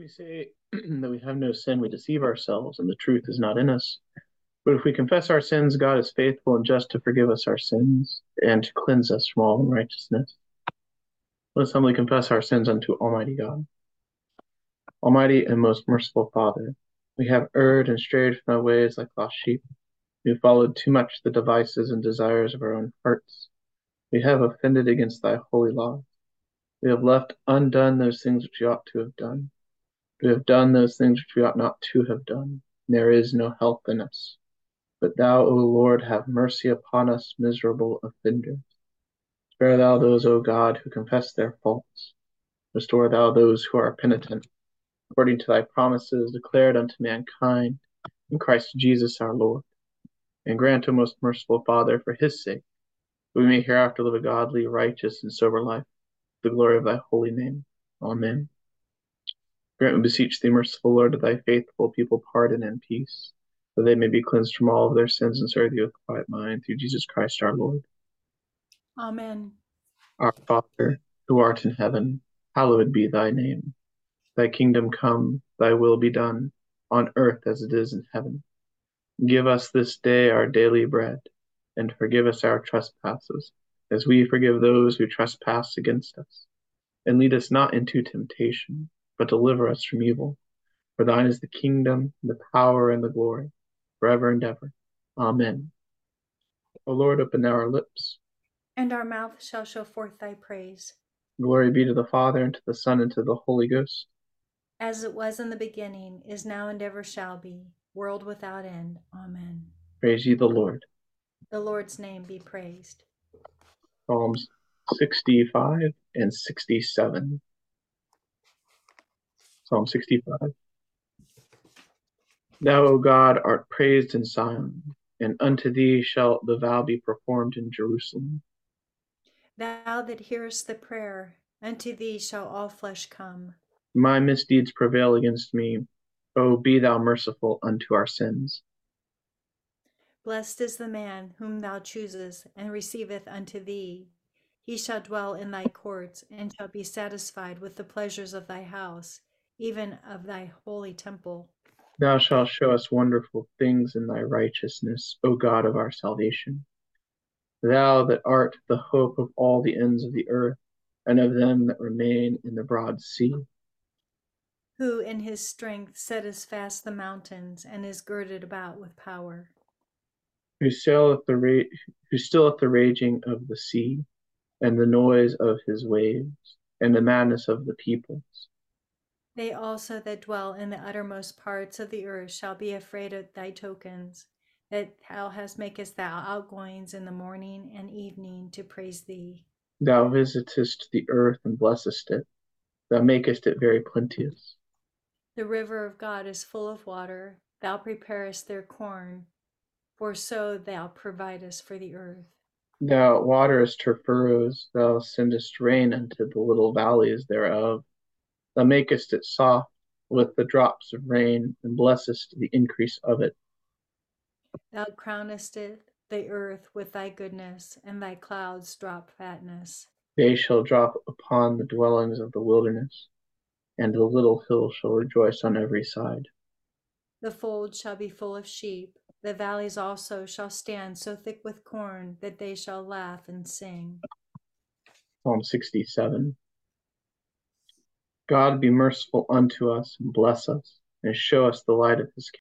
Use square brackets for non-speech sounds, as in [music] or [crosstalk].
We say [clears throat] that we have no sin, we deceive ourselves, and the truth is not in us. But if we confess our sins, God is faithful and just to forgive us our sins and to cleanse us from all unrighteousness. Let us humbly confess our sins unto Almighty God. Almighty and most merciful Father, we have erred and strayed from our ways like lost sheep. We have followed too much the devices and desires of our own hearts. We have offended against thy holy law. We have left undone those things which we ought to have done. We have done those things which we ought not to have done. There is no help in us. But thou, O Lord, have mercy upon us, miserable offenders. Spare thou those, O God, who confess their faults. Restore thou those who are penitent, according to thy promises declared unto mankind in Christ Jesus our Lord. And grant, O most merciful Father, for his sake, that we may hereafter live a godly, righteous, and sober life, the glory of thy holy name. Amen. Grant, we beseech thee, merciful Lord, that thy faithful people pardon and peace, that they may be cleansed from all of their sins and serve thee with quiet mind through Jesus Christ our Lord. Amen. Our Father, who art in heaven, hallowed be thy name. Thy kingdom come, thy will be done, on earth as it is in heaven. Give us this day our daily bread, and forgive us our trespasses, as we forgive those who trespass against us. And lead us not into temptation but deliver us from evil. For thine is the kingdom, the power, and the glory, forever and ever. Amen. O Lord, open our lips. And our mouth shall show forth thy praise. Glory be to the Father, and to the Son, and to the Holy Ghost. As it was in the beginning, is now, and ever shall be, world without end. Amen. Praise ye the Lord. The Lord's name be praised. Psalms 65 and 67. Psalm 65. Thou, O God, art praised in Zion, and unto thee shall the vow be performed in Jerusalem. Thou that hearest the prayer, unto thee shall all flesh come. My misdeeds prevail against me. O be thou merciful unto our sins. Blessed is the man whom thou choosest and receiveth unto thee. He shall dwell in thy courts, and shall be satisfied with the pleasures of thy house even of thy holy temple. Thou shalt show us wonderful things in thy righteousness, O God of our salvation. Thou that art the hope of all the ends of the earth, and of them that remain in the broad sea. Who in his strength setteth fast the mountains, and is girded about with power. Who saileth the ra- who stilleth the raging of the sea, and the noise of his waves, and the madness of the peoples they also that dwell in the uttermost parts of the earth shall be afraid of thy tokens, that thou hast makest thou outgoings in the morning and evening to praise thee. Thou visitest the earth and blessest it. Thou makest it very plenteous. The river of God is full of water. Thou preparest their corn, for so thou providest for the earth. Thou waterest her furrows, thou sendest rain unto the little valleys thereof. Thou makest it soft with the drops of rain, and blessest the increase of it. Thou crownest it, the earth, with thy goodness, and thy clouds drop fatness. They shall drop upon the dwellings of the wilderness, and the little hill shall rejoice on every side. The fold shall be full of sheep, the valleys also shall stand so thick with corn that they shall laugh and sing. Psalm 67. God be merciful unto us and bless us, and show us the light of his